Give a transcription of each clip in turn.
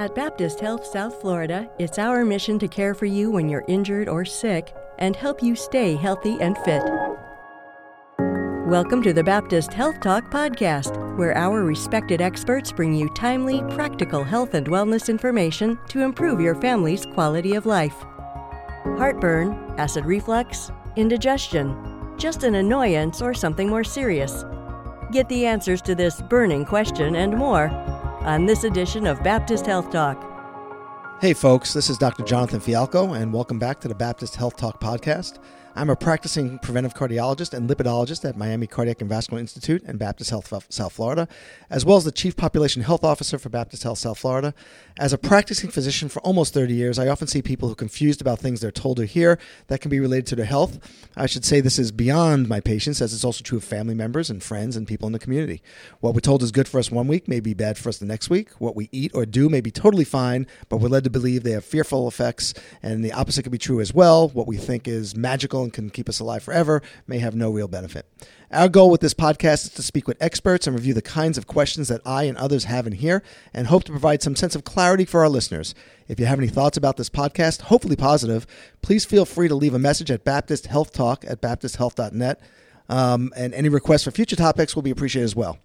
At Baptist Health South Florida, it's our mission to care for you when you're injured or sick and help you stay healthy and fit. Welcome to the Baptist Health Talk podcast, where our respected experts bring you timely, practical health and wellness information to improve your family's quality of life. Heartburn, acid reflux, indigestion, just an annoyance, or something more serious. Get the answers to this burning question and more on this edition of Baptist Health Talk. Hey, folks, this is Dr. Jonathan Fialkow, and welcome back to the Baptist Health Talk podcast. I'm a practicing preventive cardiologist and lipidologist at Miami Cardiac and Vascular Institute and Baptist Health South Florida, as well as the Chief Population Health Officer for Baptist Health South Florida. As a practicing physician for almost 30 years, I often see people who are confused about things they're told or hear that can be related to their health. I should say this is beyond my patients, as it's also true of family members and friends and people in the community. What we're told is good for us one week may be bad for us the next week. What we eat or do may be totally fine, but we're led to believe they have fearful effects, and the opposite can be true as well. What we think is magical and can keep us alive forever may have no real benefit. Our goal with this podcast is to speak with experts and review the kinds of questions that I and others have in here and hope to provide some sense of clarity for our listeners. If you have any thoughts about this podcast, hopefully positive, please feel free to leave a message at Baptist Health Talk at baptisthealth.net. Um, and any requests for future topics will be appreciated as well.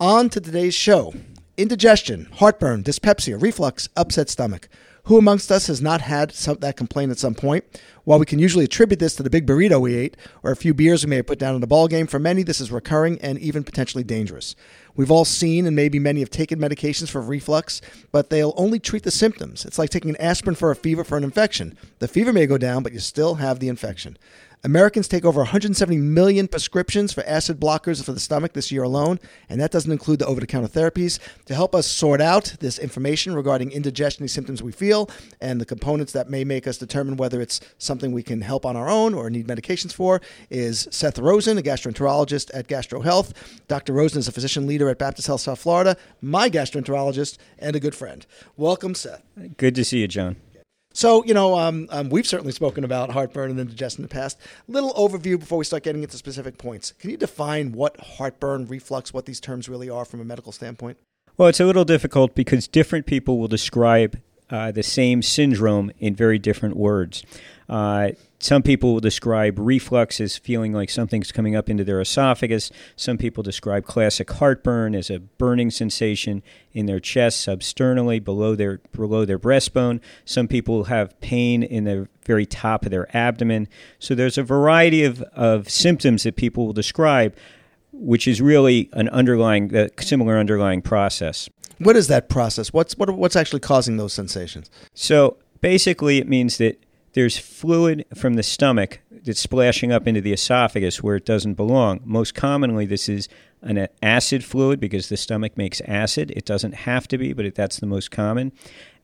On to today's show indigestion, heartburn, dyspepsia, reflux, upset stomach. Who amongst us has not had some, that complaint at some point? While we can usually attribute this to the big burrito we ate or a few beers we may have put down in the ball game, for many this is recurring and even potentially dangerous. We've all seen and maybe many have taken medications for reflux, but they'll only treat the symptoms. It's like taking an aspirin for a fever for an infection. The fever may go down, but you still have the infection. Americans take over 170 million prescriptions for acid blockers for the stomach this year alone, and that doesn't include the over the counter therapies. To help us sort out this information regarding indigestion the symptoms we feel and the components that may make us determine whether it's something we can help on our own or need medications for, is Seth Rosen, a gastroenterologist at Gastro Health. Dr. Rosen is a physician leader at Baptist Health South Florida, my gastroenterologist, and a good friend. Welcome, Seth. Good to see you, John. So, you know, um, um, we've certainly spoken about heartburn and indigestion in the past. Little overview before we start getting into specific points. Can you define what heartburn, reflux, what these terms really are from a medical standpoint? Well, it's a little difficult because different people will describe uh, the same syndrome in very different words. Uh, some people will describe reflux as feeling like something's coming up into their esophagus. Some people describe classic heartburn as a burning sensation in their chest, substernally, below their below their breastbone. Some people have pain in the very top of their abdomen. So there's a variety of, of symptoms that people will describe, which is really an underlying, a similar underlying process. What is that process? What's what, what's actually causing those sensations? So basically, it means that there's fluid from the stomach that's splashing up into the esophagus where it doesn't belong. Most commonly, this is an acid fluid because the stomach makes acid. It doesn't have to be, but that's the most common.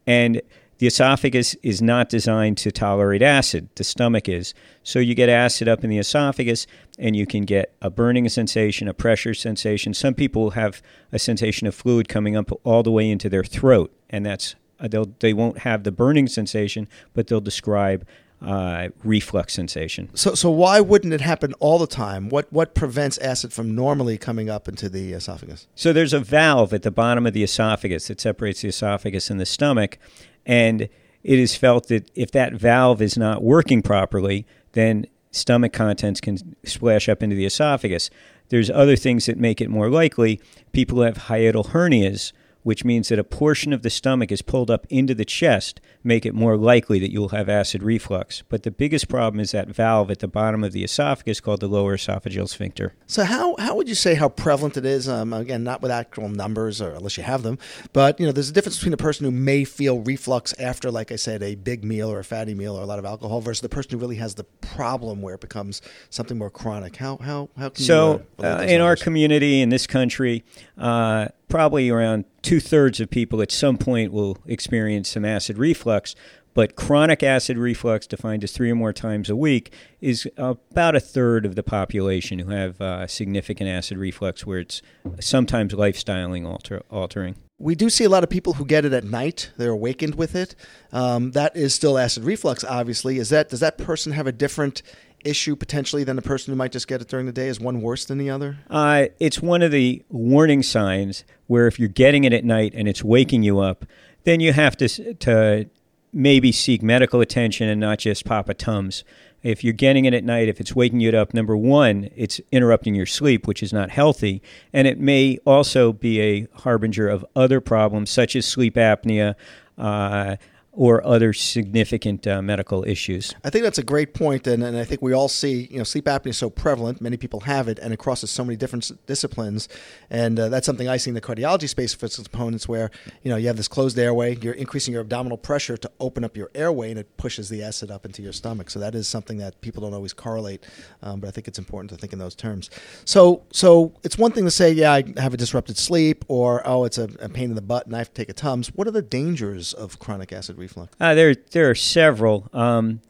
And the esophagus is not designed to tolerate acid. The stomach is. So you get acid up in the esophagus and you can get a burning sensation, a pressure sensation. Some people have a sensation of fluid coming up all the way into their throat, and that's they'll they won't have the burning sensation, but they'll describe uh, reflux sensation. So, so why wouldn't it happen all the time? What what prevents acid from normally coming up into the esophagus? So there's a valve at the bottom of the esophagus that separates the esophagus and the stomach, and it is felt that if that valve is not working properly, then stomach contents can splash up into the esophagus. There's other things that make it more likely. People who have hiatal hernias which means that a portion of the stomach is pulled up into the chest, make it more likely that you'll have acid reflux. But the biggest problem is that valve at the bottom of the esophagus called the lower esophageal sphincter. So how, how would you say how prevalent it is? Um, again, not with actual numbers or unless you have them, but you know, there's a difference between a person who may feel reflux after, like I said, a big meal or a fatty meal or a lot of alcohol versus the person who really has the problem where it becomes something more chronic. How how how can so you, uh, uh, in our community in this country, uh, probably around two thirds of people at some point will experience some acid reflux. But chronic acid reflux, defined as three or more times a week, is about a third of the population who have uh, significant acid reflux, where it's sometimes lifestyling alter- altering. We do see a lot of people who get it at night; they're awakened with it. Um, that is still acid reflux, obviously. Is that does that person have a different issue potentially than a person who might just get it during the day? Is one worse than the other? Uh, it's one of the warning signs where if you're getting it at night and it's waking you up, then you have to to maybe seek medical attention and not just pop a tums. If you're getting it at night, if it's waking you up, number one, it's interrupting your sleep, which is not healthy, and it may also be a harbinger of other problems such as sleep apnea. Uh, or other significant uh, medical issues. I think that's a great point, and, and I think we all see, you know, sleep apnea is so prevalent. Many people have it, and it crosses so many different disciplines, and uh, that's something I see in the cardiology space for its components, where you know you have this closed airway, you're increasing your abdominal pressure to open up your airway, and it pushes the acid up into your stomach. So that is something that people don't always correlate, um, but I think it's important to think in those terms. So, so it's one thing to say, yeah, I have a disrupted sleep, or oh, it's a, a pain in the butt, and I have to take a Tums. What are the dangers of chronic acid reflux? Uh, there, there are several. Um,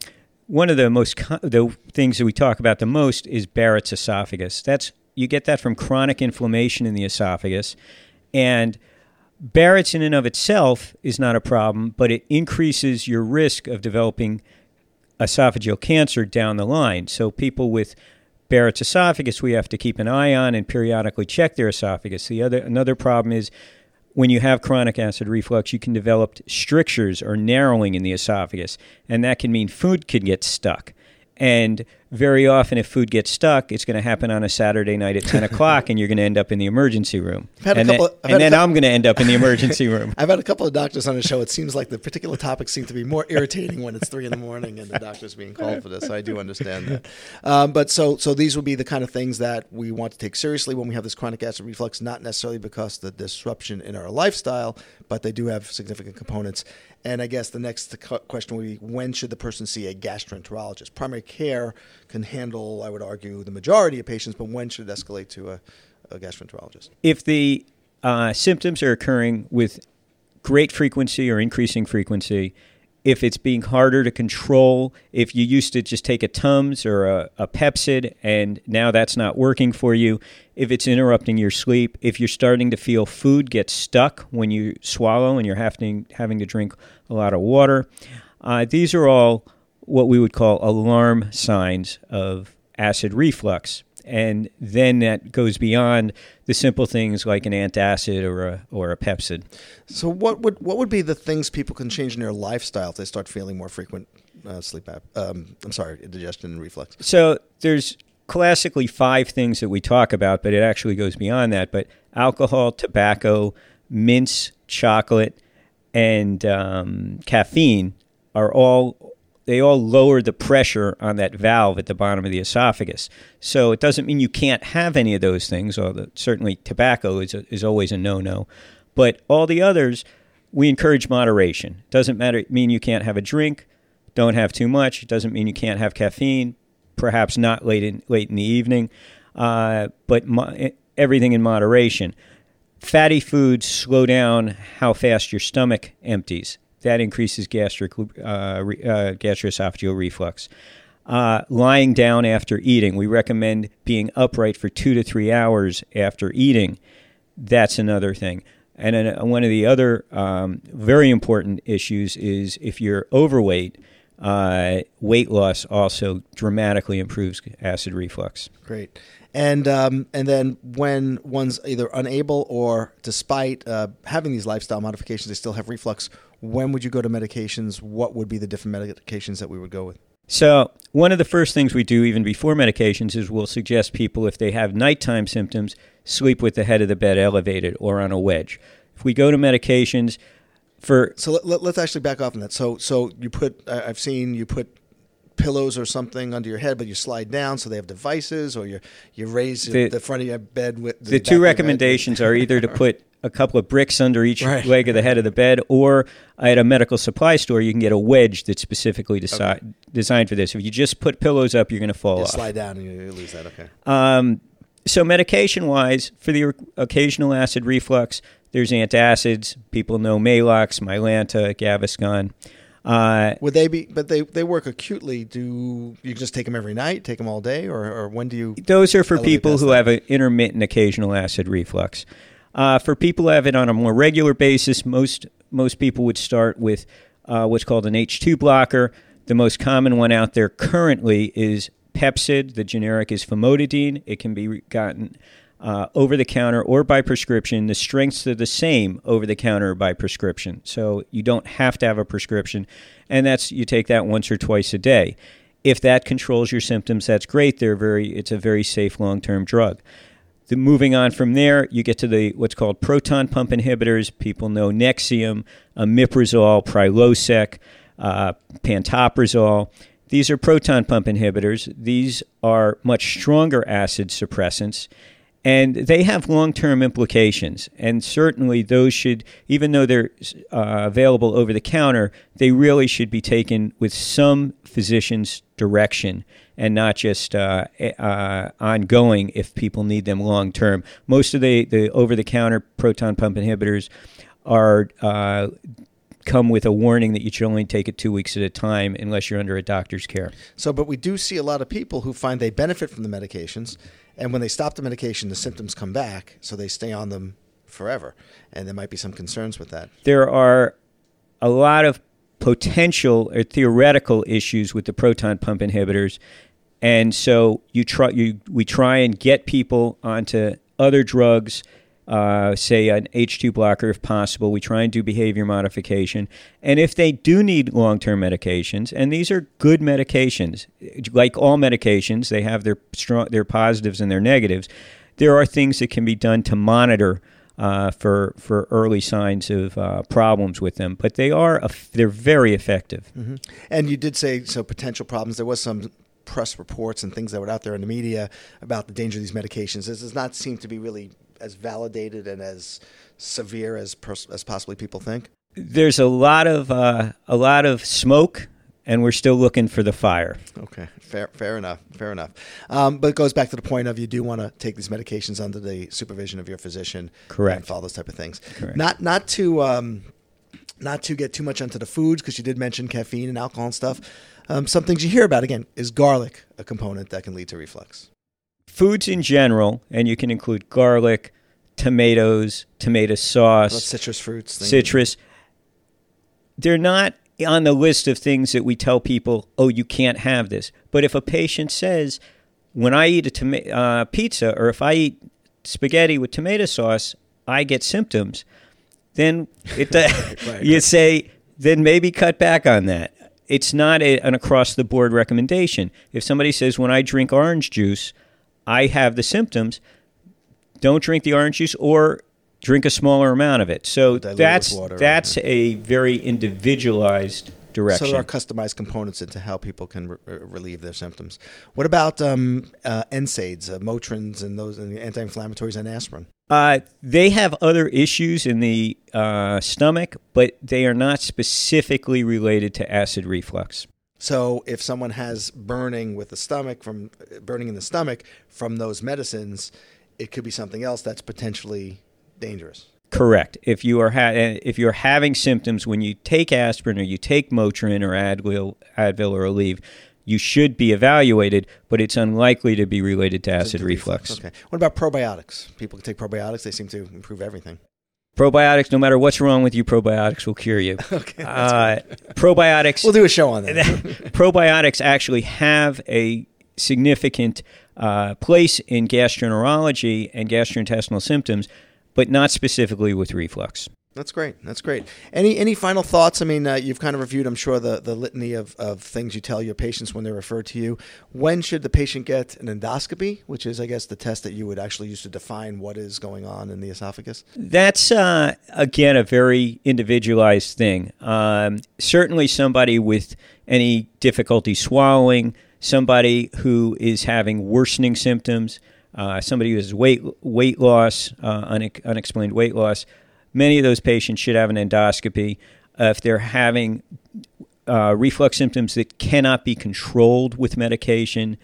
one of the most co- the things that we talk about the most is Barrett's esophagus. That's you get that from chronic inflammation in the esophagus, and Barrett's in and of itself is not a problem, but it increases your risk of developing esophageal cancer down the line. So people with Barrett's esophagus, we have to keep an eye on and periodically check their esophagus. The other another problem is when you have chronic acid reflux, you can develop strictures or narrowing in the esophagus, and that can mean food could get stuck. And very often, if food gets stuck, it's going to happen on a Saturday night at 10 o'clock, and you're going to end up in the emergency room. And then, and then I'm going to end up in the emergency room. I've had a couple of doctors on the show. It seems like the particular topics seem to be more irritating when it's 3 in the morning and the doctor's being called for this. So I do understand that. Um, but so, so these would be the kind of things that we want to take seriously when we have this chronic acid reflux, not necessarily because the disruption in our lifestyle, but they do have significant components. And I guess the next question would be when should the person see a gastroenterologist? Primary care can handle, I would argue, the majority of patients, but when should it escalate to a, a gastroenterologist? If the uh, symptoms are occurring with great frequency or increasing frequency, if it's being harder to control, if you used to just take a Tums or a, a Pepcid and now that's not working for you, if it's interrupting your sleep, if you're starting to feel food get stuck when you swallow and you're having, having to drink a lot of water, uh, these are all what we would call alarm signs of acid reflux and then that goes beyond the simple things like an antacid or a or a Pepcid. So, what would what would be the things people can change in their lifestyle if they start feeling more frequent uh, sleep ap- um, I'm sorry, indigestion and reflux? So, there's classically five things that we talk about, but it actually goes beyond that. But alcohol, tobacco, mints, chocolate, and um, caffeine are all they all lower the pressure on that valve at the bottom of the esophagus. So it doesn't mean you can't have any of those things, although certainly tobacco is, a, is always a no no. But all the others, we encourage moderation. Doesn't matter mean you can't have a drink, don't have too much. It doesn't mean you can't have caffeine, perhaps not late in, late in the evening, uh, but mo- everything in moderation. Fatty foods slow down how fast your stomach empties that increases gastric uh, uh, gastroesophageal reflux. Uh, lying down after eating, we recommend being upright for two to three hours after eating. That's another thing. And then one of the other um, very important issues is if you're overweight, uh, weight loss also dramatically improves acid reflux. Great. And um, and then when one's either unable or despite uh, having these lifestyle modifications, they still have reflux when would you go to medications? What would be the different medications that we would go with? So, one of the first things we do, even before medications, is we'll suggest people, if they have nighttime symptoms, sleep with the head of the bed elevated or on a wedge. If we go to medications, for so let, us let, actually back off on that. So, so you put I've seen you put pillows or something under your head, but you slide down, so they have devices, or you you raise the, the front of your bed with the, the two recommendations are either to put a couple of bricks under each right. leg of the head of the bed, or at a medical supply store, you can get a wedge that's specifically desi- okay. designed for this. If you just put pillows up, you're going to fall you off. Slide down and you lose that. Okay. Um, so medication wise, for the occasional acid reflux, there's antacids. People know Maalox, Mylanta, Gaviscon. Uh, Would they be? But they they work acutely. Do you just take them every night? Take them all day, or, or when do you? Those are for people who that? have an intermittent occasional acid reflux. Uh, for people who have it on a more regular basis, most most people would start with uh, what's called an H2 blocker. The most common one out there currently is Pepcid. The generic is famotidine. It can be gotten uh, over the counter or by prescription. The strengths are the same over the counter or by prescription. So you don't have to have a prescription. And that's you take that once or twice a day. If that controls your symptoms, that's great. They're very it's a very safe long-term drug. The, moving on from there, you get to the what's called proton pump inhibitors. People know Nexium, omeprazole, Prilosec, uh, pantoprazole. These are proton pump inhibitors. These are much stronger acid suppressants, and they have long term implications. And certainly, those should, even though they're uh, available over the counter, they really should be taken with some physician's direction and not just uh, uh, ongoing if people need them long term. Most of the, the over the counter proton pump inhibitors are uh, come with a warning that you should only take it two weeks at a time unless you're under a doctor's care. So, but we do see a lot of people who find they benefit from the medications, and when they stop the medication, the symptoms come back, so they stay on them forever. And there might be some concerns with that. There are a lot of potential or theoretical issues with the proton pump inhibitors. And so you try, you, we try and get people onto other drugs uh, say an H2 blocker if possible. We try and do behavior modification. And if they do need long term medications, and these are good medications, like all medications, they have their, strong, their positives and their negatives. There are things that can be done to monitor uh, for for early signs of uh, problems with them, but they are they're very effective. Mm-hmm. And you did say so potential problems. There was some press reports and things that were out there in the media about the danger of these medications. This does not seem to be really as validated and as severe as pers- as possibly people think? There's a lot of uh, a lot of smoke, and we're still looking for the fire. Okay, fair fair enough, fair enough. Um, but it goes back to the point of you do want to take these medications under the supervision of your physician, correct, and follow those type of things. Correct. Not not to um, not to get too much onto the foods because you did mention caffeine and alcohol and stuff. Um, some things you hear about again is garlic a component that can lead to reflux foods in general, and you can include garlic, tomatoes, tomato sauce, citrus fruits, citrus. They're not on the list of things that we tell people, oh, you can't have this. But if a patient says, when I eat a toma- uh, pizza or if I eat spaghetti with tomato sauce, I get symptoms, then it, right, you say, then maybe cut back on that. It's not a, an across the board recommendation. If somebody says, when I drink orange juice, I have the symptoms, don't drink the orange juice or drink a smaller amount of it. So that's that's a very individualized direction. So there are customized components into how people can re- relieve their symptoms. What about um, uh, NSAIDs, uh, Motrins, and those and anti-inflammatories and aspirin? Uh, they have other issues in the uh, stomach, but they are not specifically related to acid reflux. So if someone has burning with the stomach from burning in the stomach from those medicines, it could be something else that's potentially dangerous. Correct. If you are ha- if you're having symptoms when you take aspirin or you take Motrin or Advil, Advil or Aleve, you should be evaluated, but it's unlikely to be related to acid reflux. reflux. Okay. What about probiotics? People can take probiotics; they seem to improve everything. Probiotics, no matter what's wrong with you, probiotics will cure you. okay. Uh, probiotics. We'll do a show on that. probiotics actually have a significant uh, place in gastroenterology and gastrointestinal symptoms, but not specifically with reflux. That's great. That's great. Any any final thoughts? I mean, uh, you've kind of reviewed, I'm sure, the, the litany of, of things you tell your patients when they're referred to you. When should the patient get an endoscopy, which is, I guess, the test that you would actually use to define what is going on in the esophagus? That's, uh, again, a very individualized thing. Um, certainly, somebody with any difficulty swallowing, somebody who is having worsening symptoms, uh, somebody who has weight, weight loss, uh, unexplained weight loss many of those patients should have an endoscopy. Uh, if they're having uh, reflux symptoms that cannot be controlled with medication,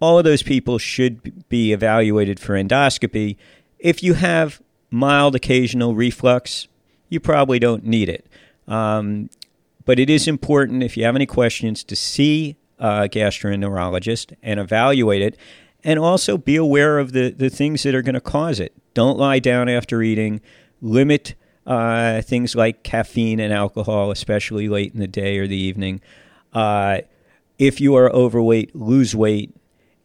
all of those people should be evaluated for endoscopy. If you have mild occasional reflux, you probably don't need it. Um, but it is important, if you have any questions, to see a gastroenterologist and evaluate it, and also be aware of the, the things that are going to cause it. Don't lie down after eating limit uh, things like caffeine and alcohol, especially late in the day or the evening. Uh, if you are overweight, lose weight.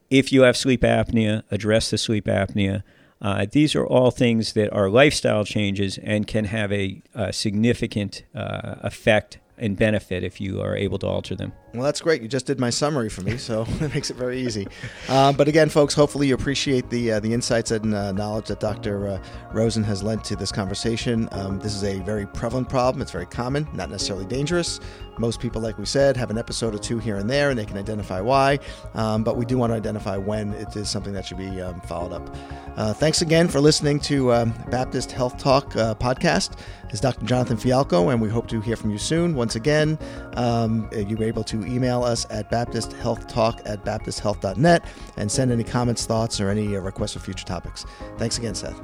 If you have sleep apnea, address the sleep apnea. Uh, these are all things that are lifestyle changes and can have a, a significant uh, effect and benefit if you are able to alter them. Well, that's great. You just did my summary for me, so it makes it very easy. Um, but again, folks, hopefully you appreciate the uh, the insights and uh, knowledge that Dr. Uh, Rosen has lent to this conversation. Um, this is a very prevalent problem. It's very common, not necessarily dangerous. Most people, like we said, have an episode or two here and there, and they can identify why. Um, but we do want to identify when it is something that should be um, followed up. Uh, thanks again for listening to um, Baptist Health Talk uh, podcast. This is Dr. Jonathan Fialkow, and we hope to hear from you soon. Once again, um, you were able to email us at baptisthealthtalk at baptisthealth.net and send any comments, thoughts, or any uh, requests for future topics. Thanks again, Seth.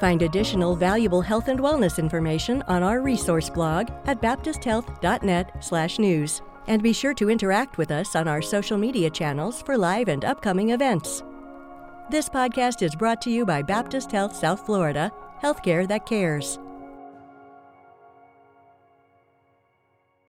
Find additional valuable health and wellness information on our resource blog at baptisthealth.net slash news. And be sure to interact with us on our social media channels for live and upcoming events. This podcast is brought to you by Baptist Health South Florida, healthcare that cares.